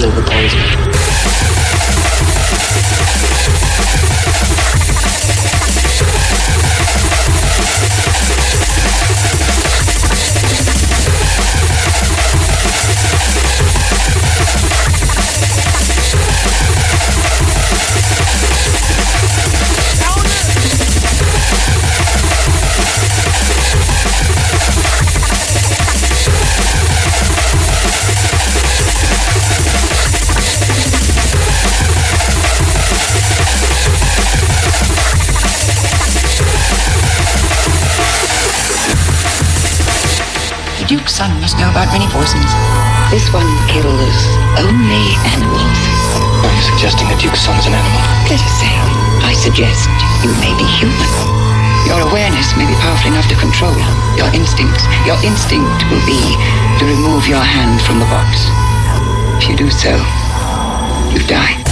feel the poison. About many poisons. This one kills only animals. Are you suggesting that Duke's son is an animal? Let us say, I suggest you may be human. Your awareness may be powerful enough to control your instincts. Your instinct will be to remove your hand from the box. If you do so, you die.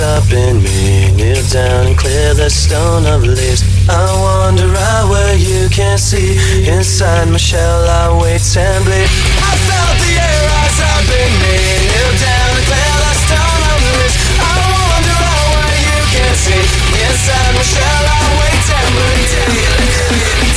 Up in me. Kneel down and clear the stone of leaves. I wander out where you can't see. Inside my shell, I wait and bleed. I felt the air rise up in me. Kneel down and clear the stone of leaves. I wander out where you can't see. Inside my shell, I wait and bleed.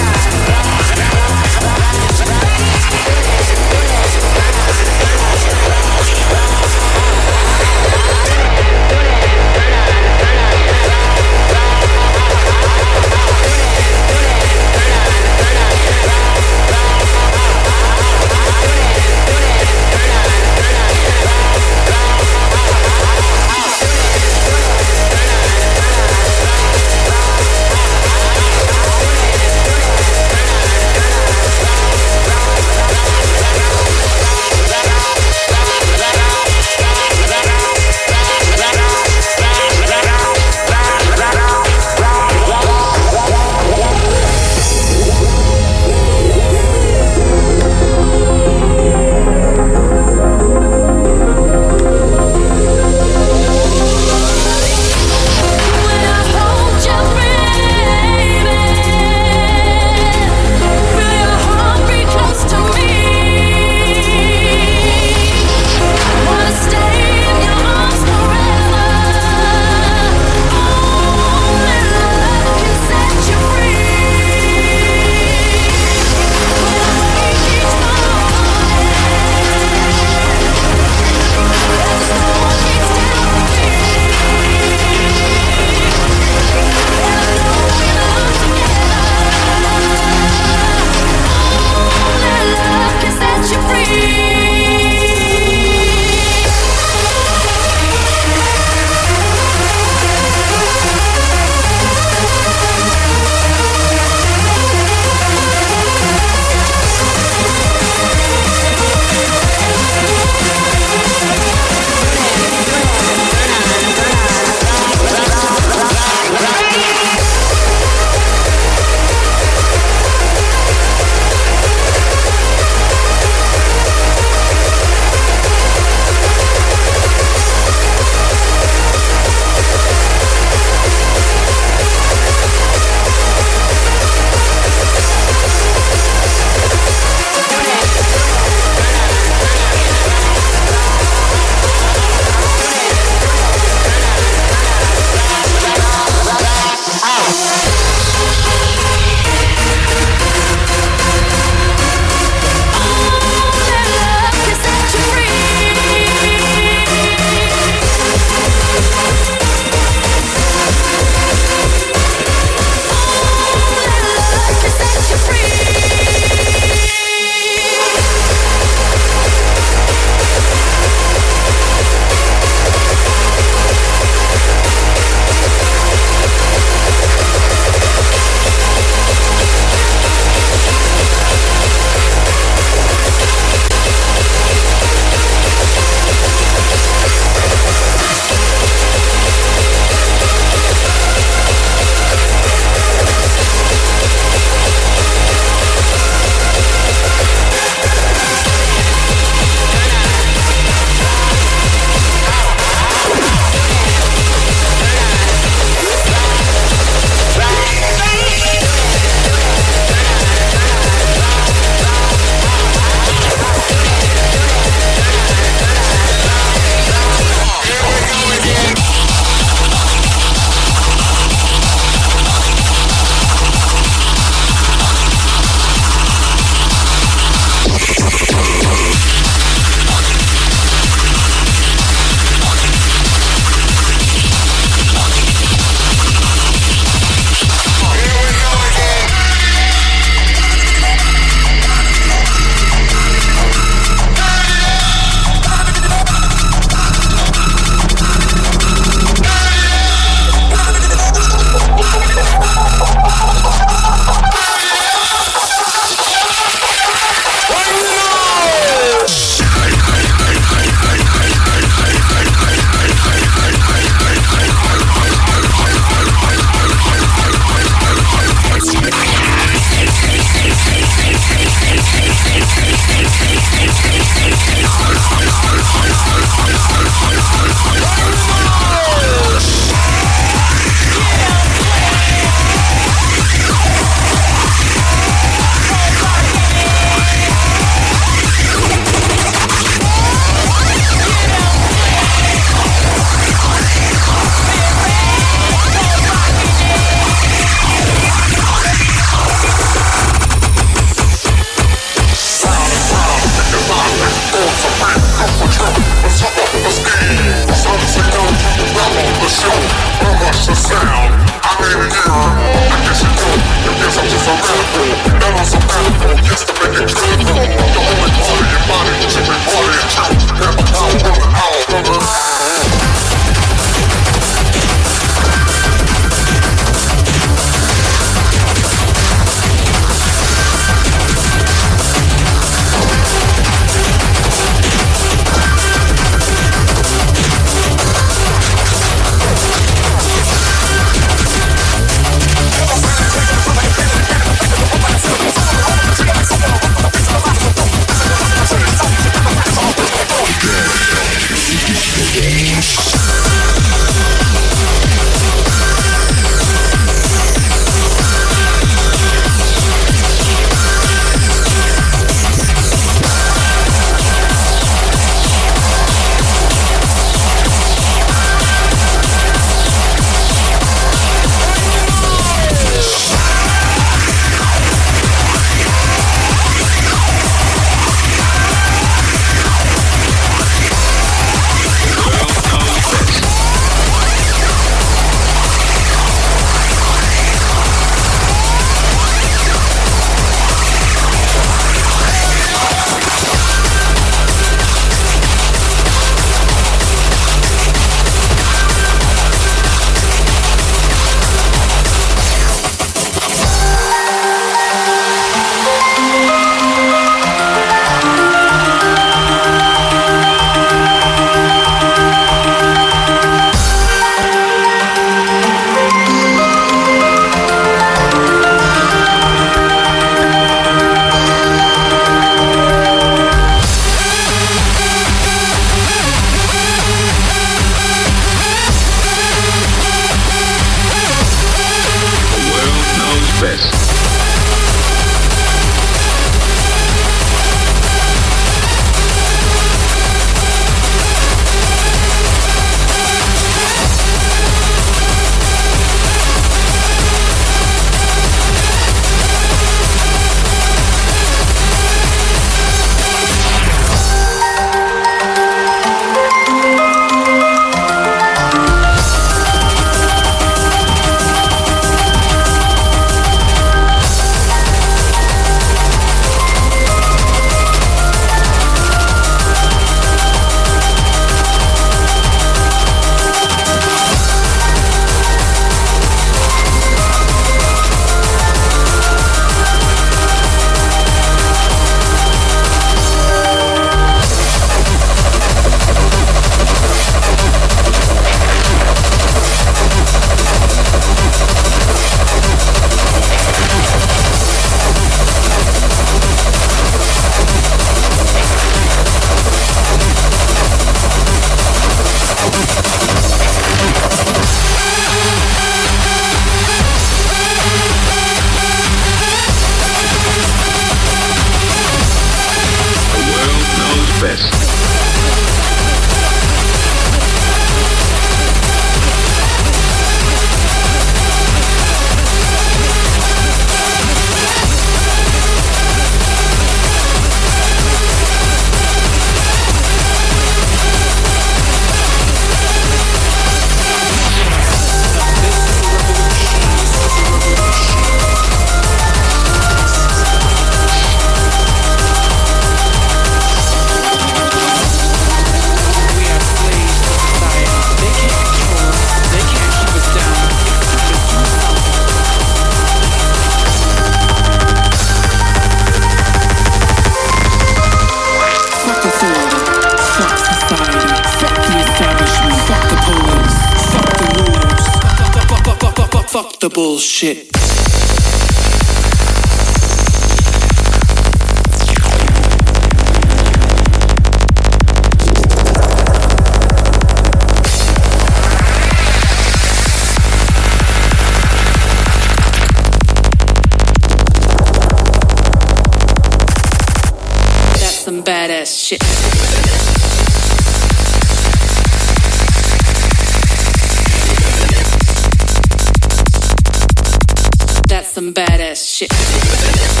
Shit.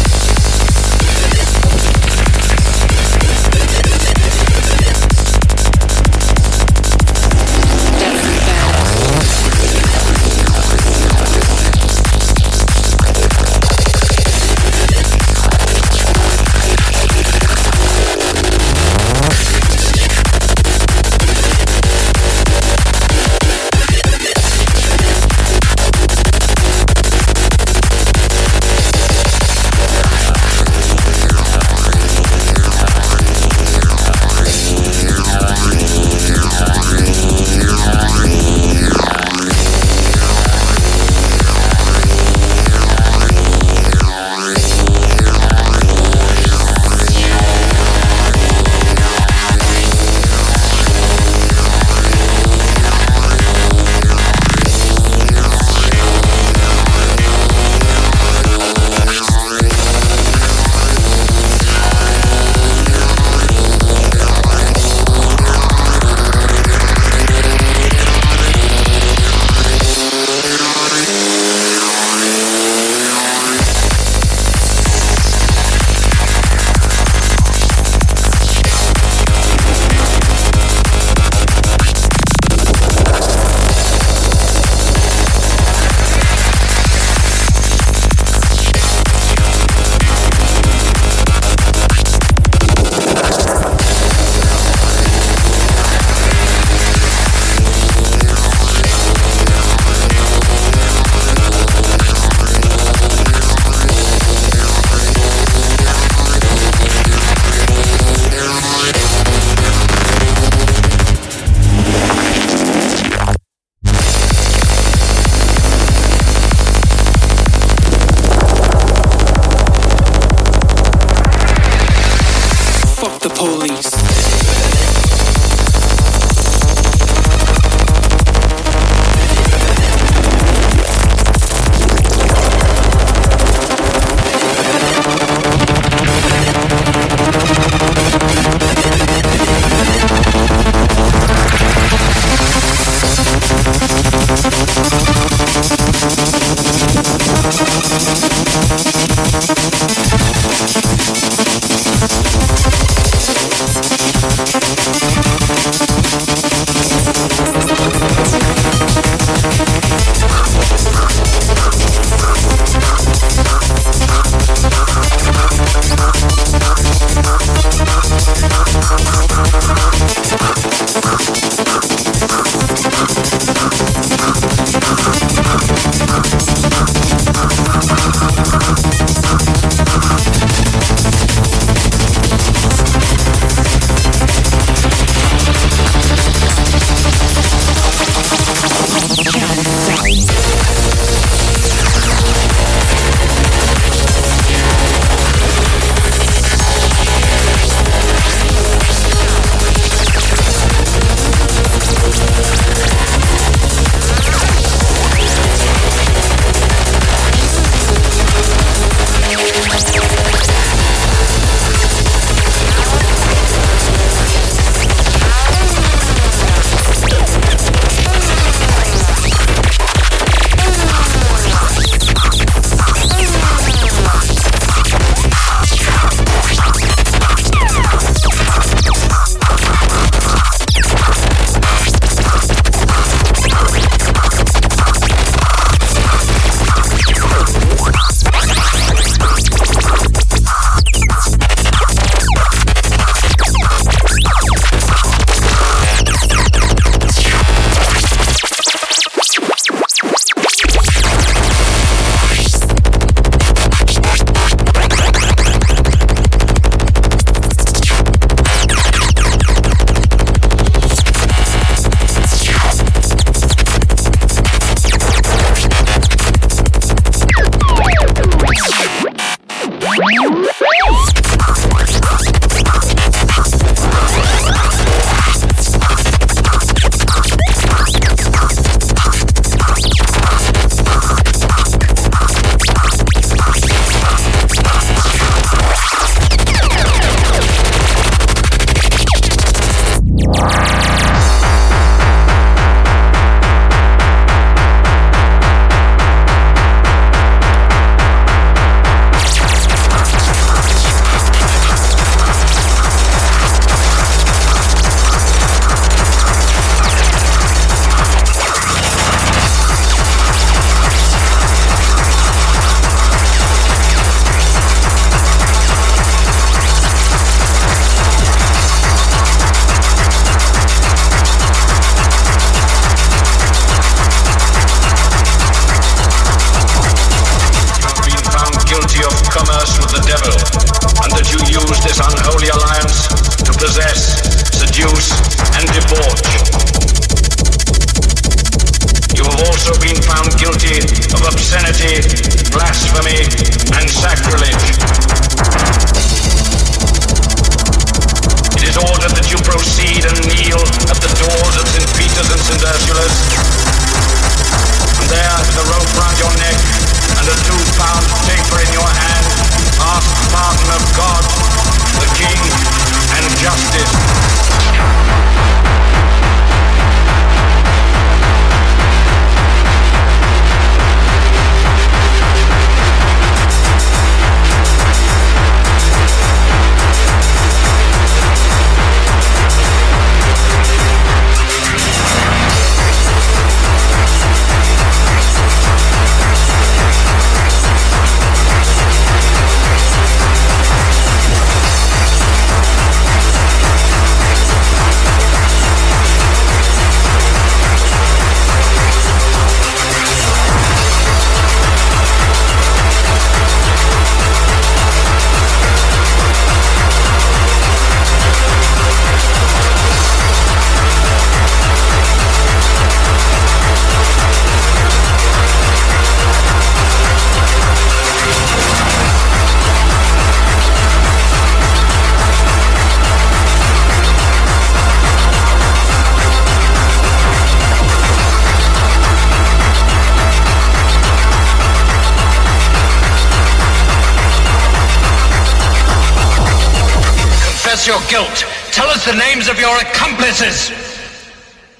us your guilt. Tell us the names of your accomplices.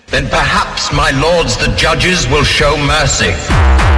Then perhaps, my lords the judges will show mercy.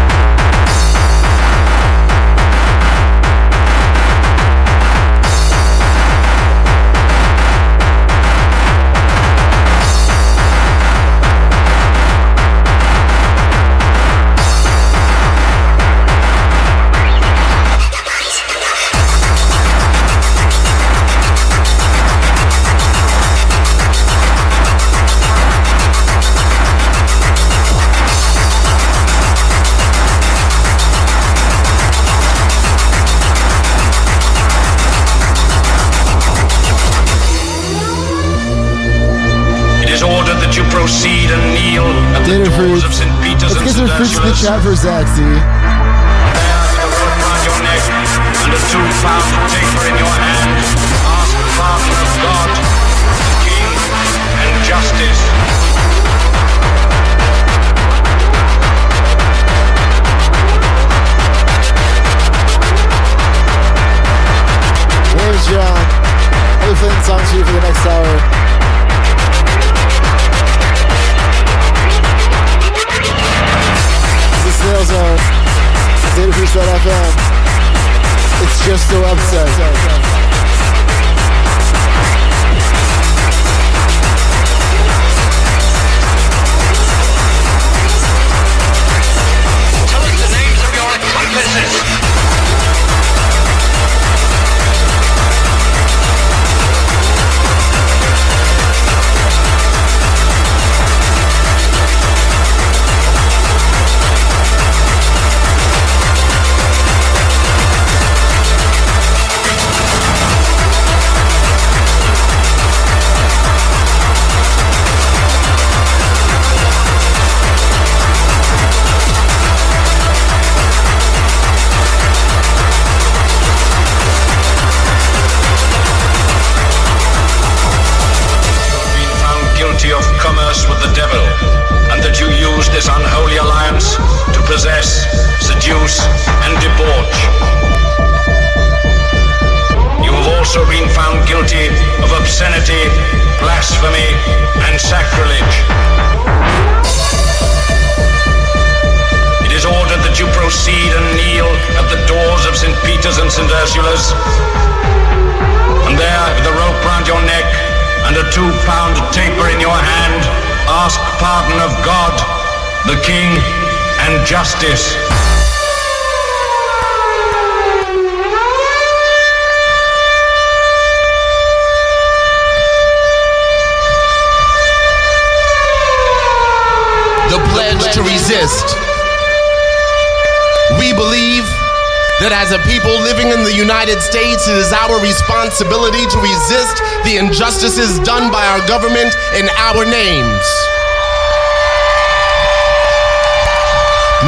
Shot for Zaxy.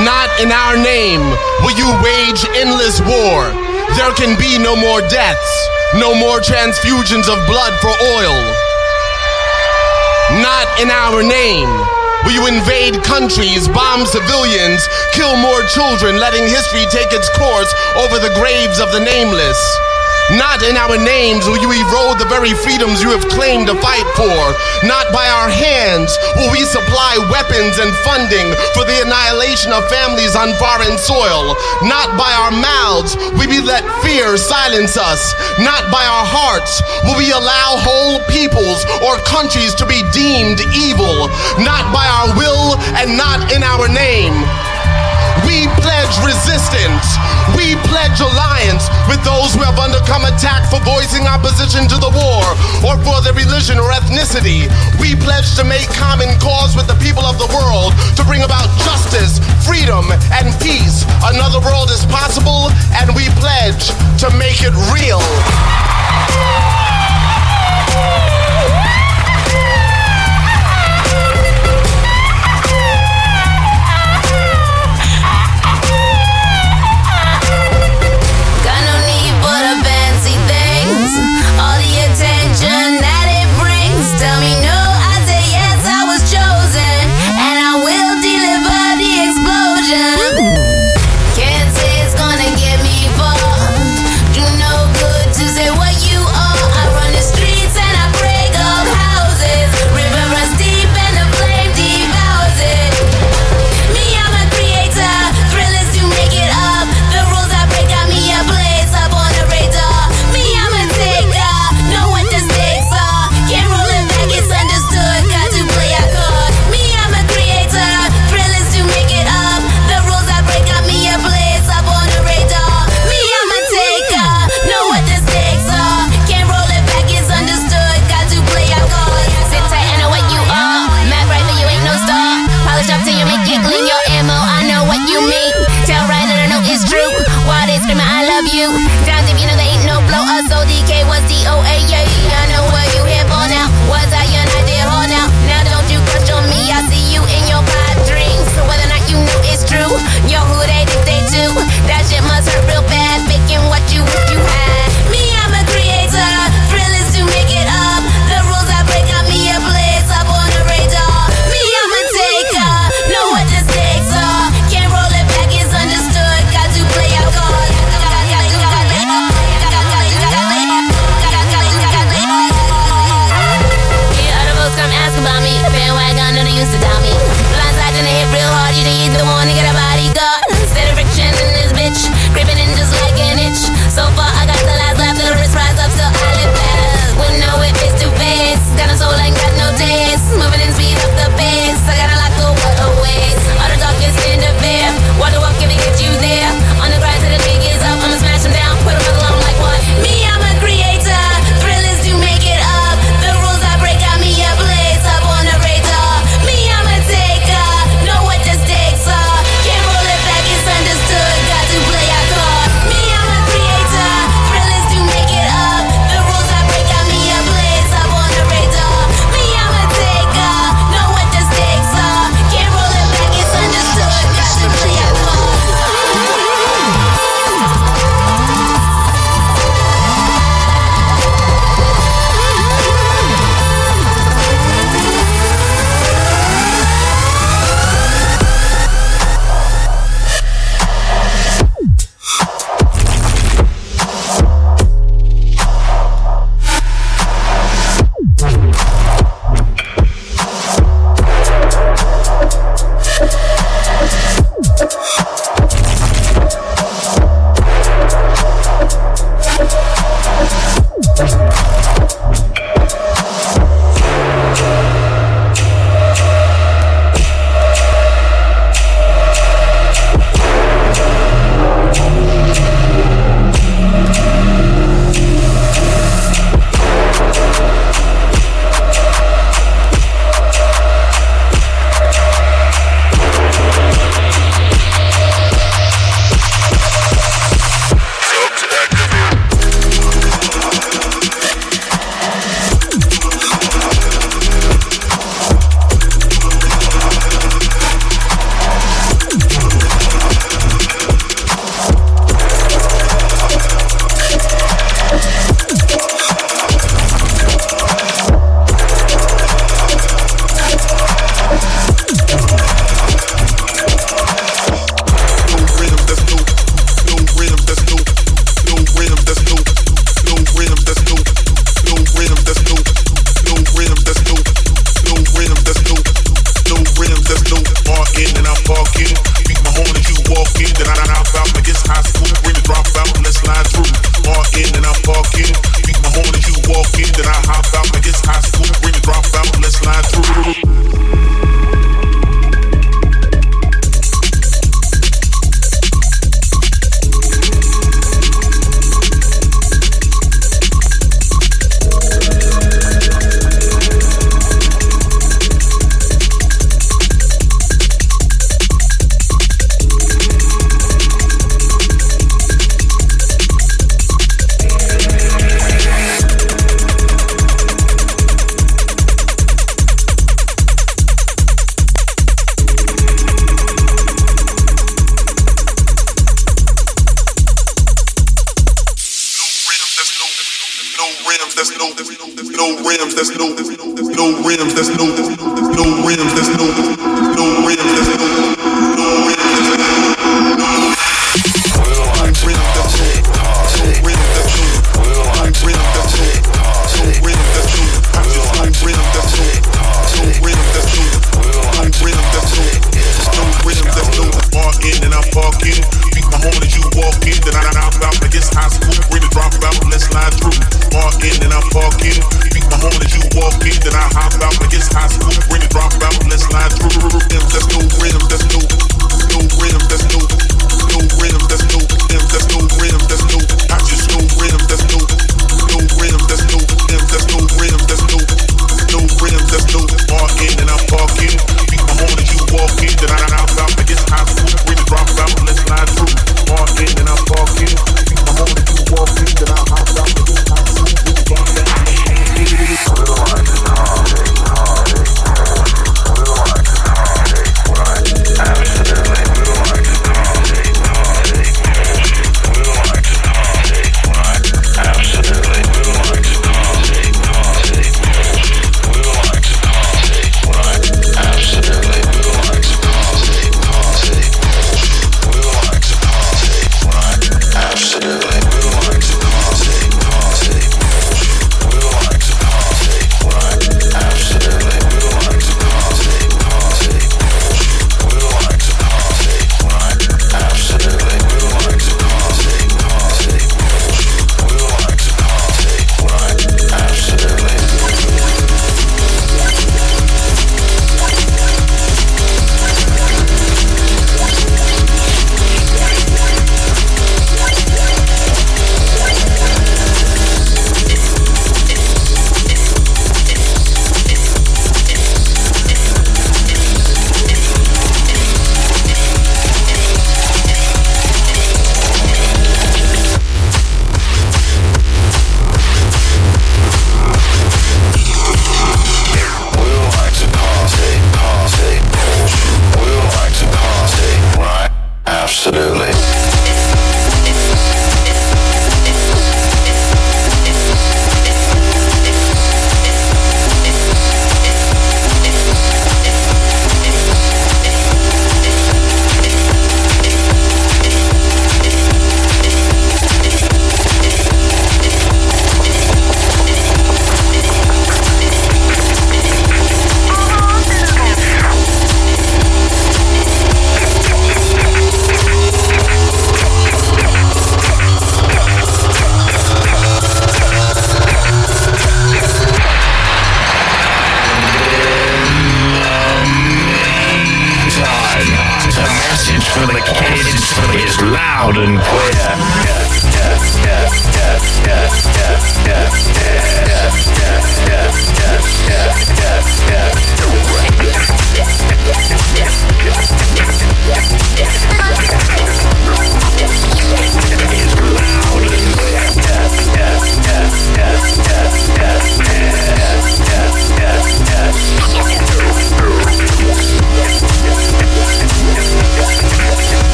Not in our name will you wage endless war. There can be no more deaths, no more transfusions of blood for oil. Not in our name will you invade countries, bomb civilians, kill more children, letting history take its course over the graves of the nameless. Not in our names will you erode the very freedoms you have claimed to fight for. Not by our hands will we supply weapons and funding for the annihilation of families on foreign soil. Not by our mouths will we let fear silence us. Not by our hearts will we allow whole peoples or countries to be deemed evil. Not by our will and not in our name. We pledge resistance. We pledge alliance with those who have undergone attack for voicing opposition to the war or for their religion or ethnicity. We pledge to make common cause with the people of the world to bring about justice, freedom, and peace. Another world is possible, and we pledge to make it real. attention the attention.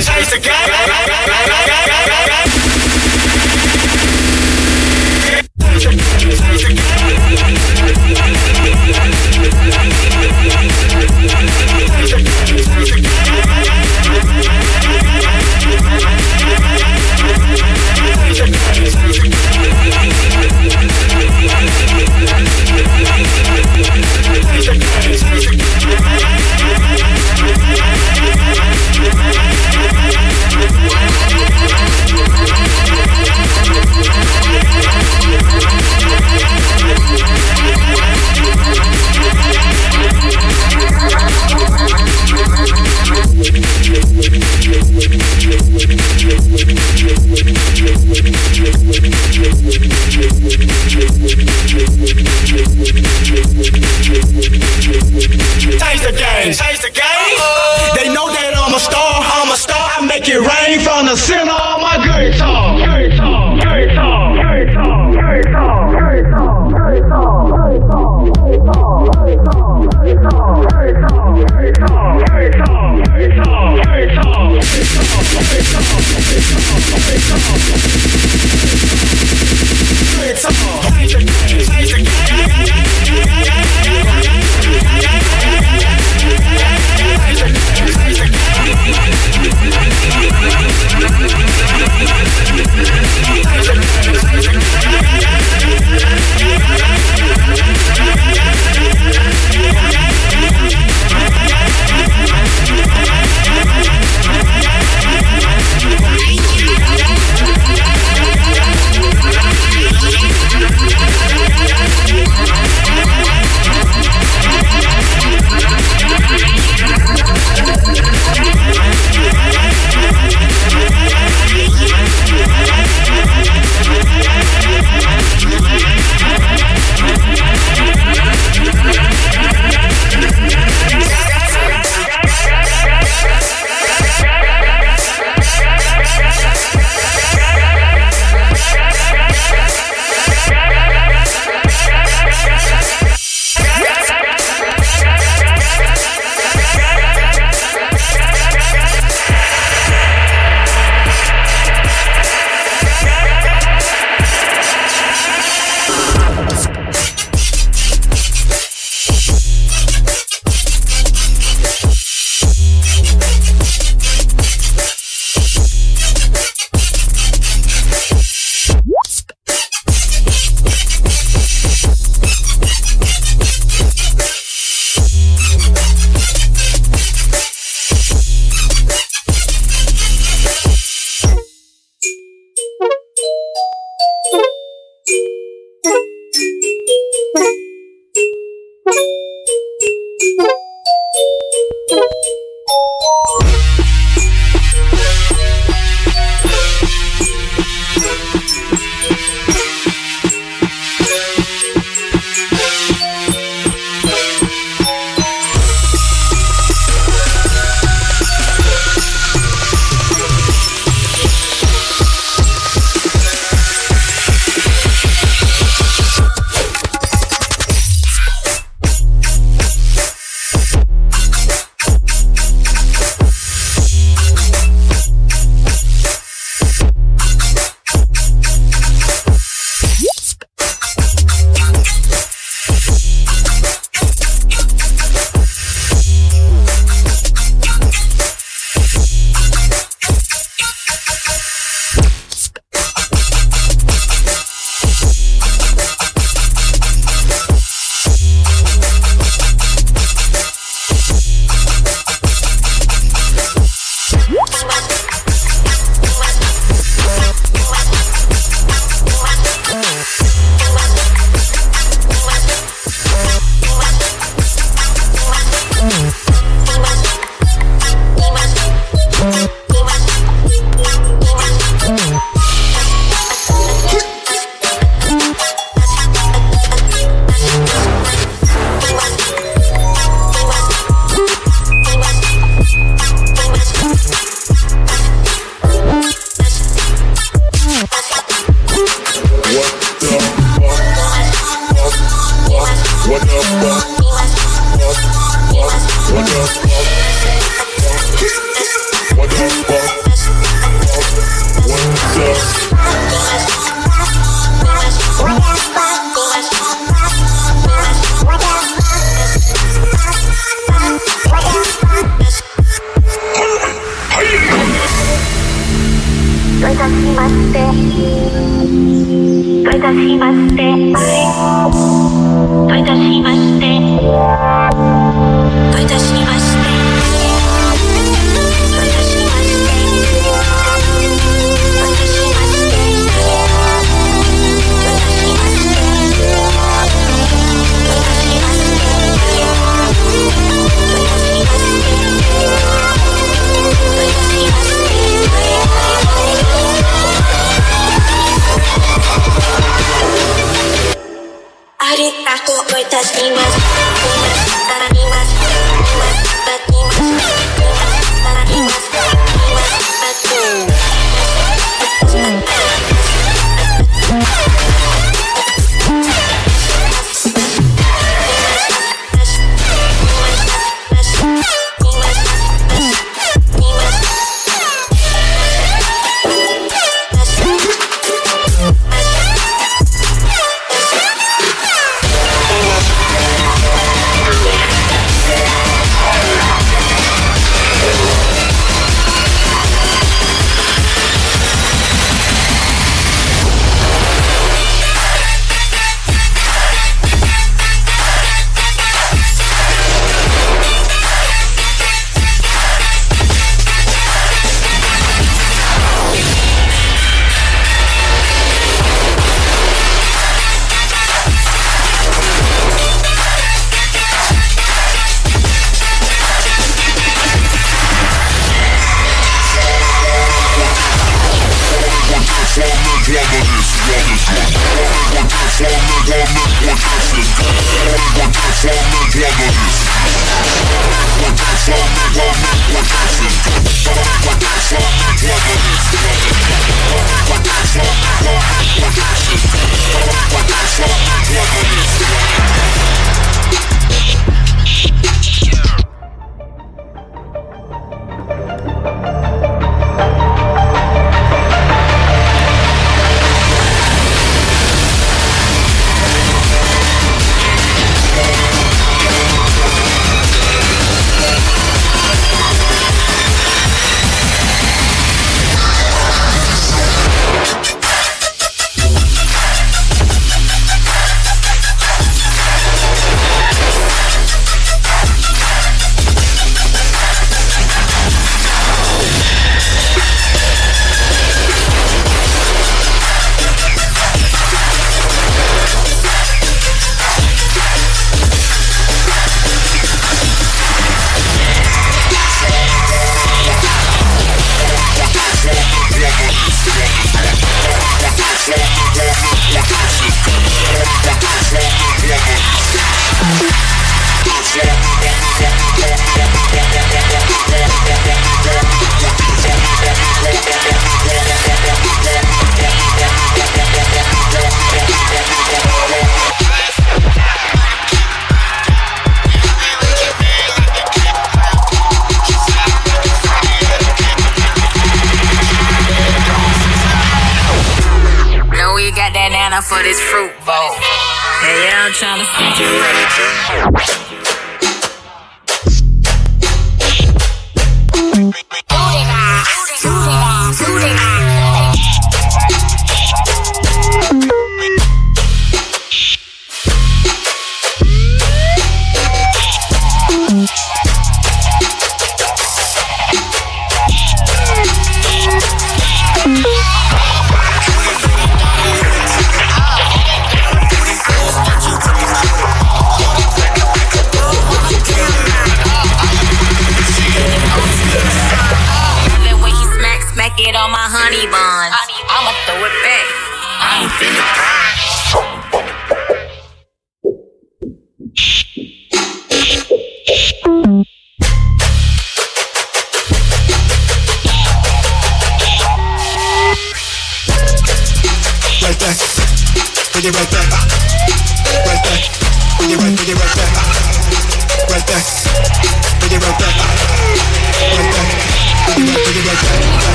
Taste the game.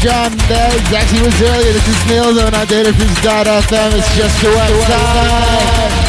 John there. Zaxy was earlier. This is Neil on Datafruits.fm. It's just a website.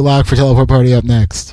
Locked for Teleport Party up next.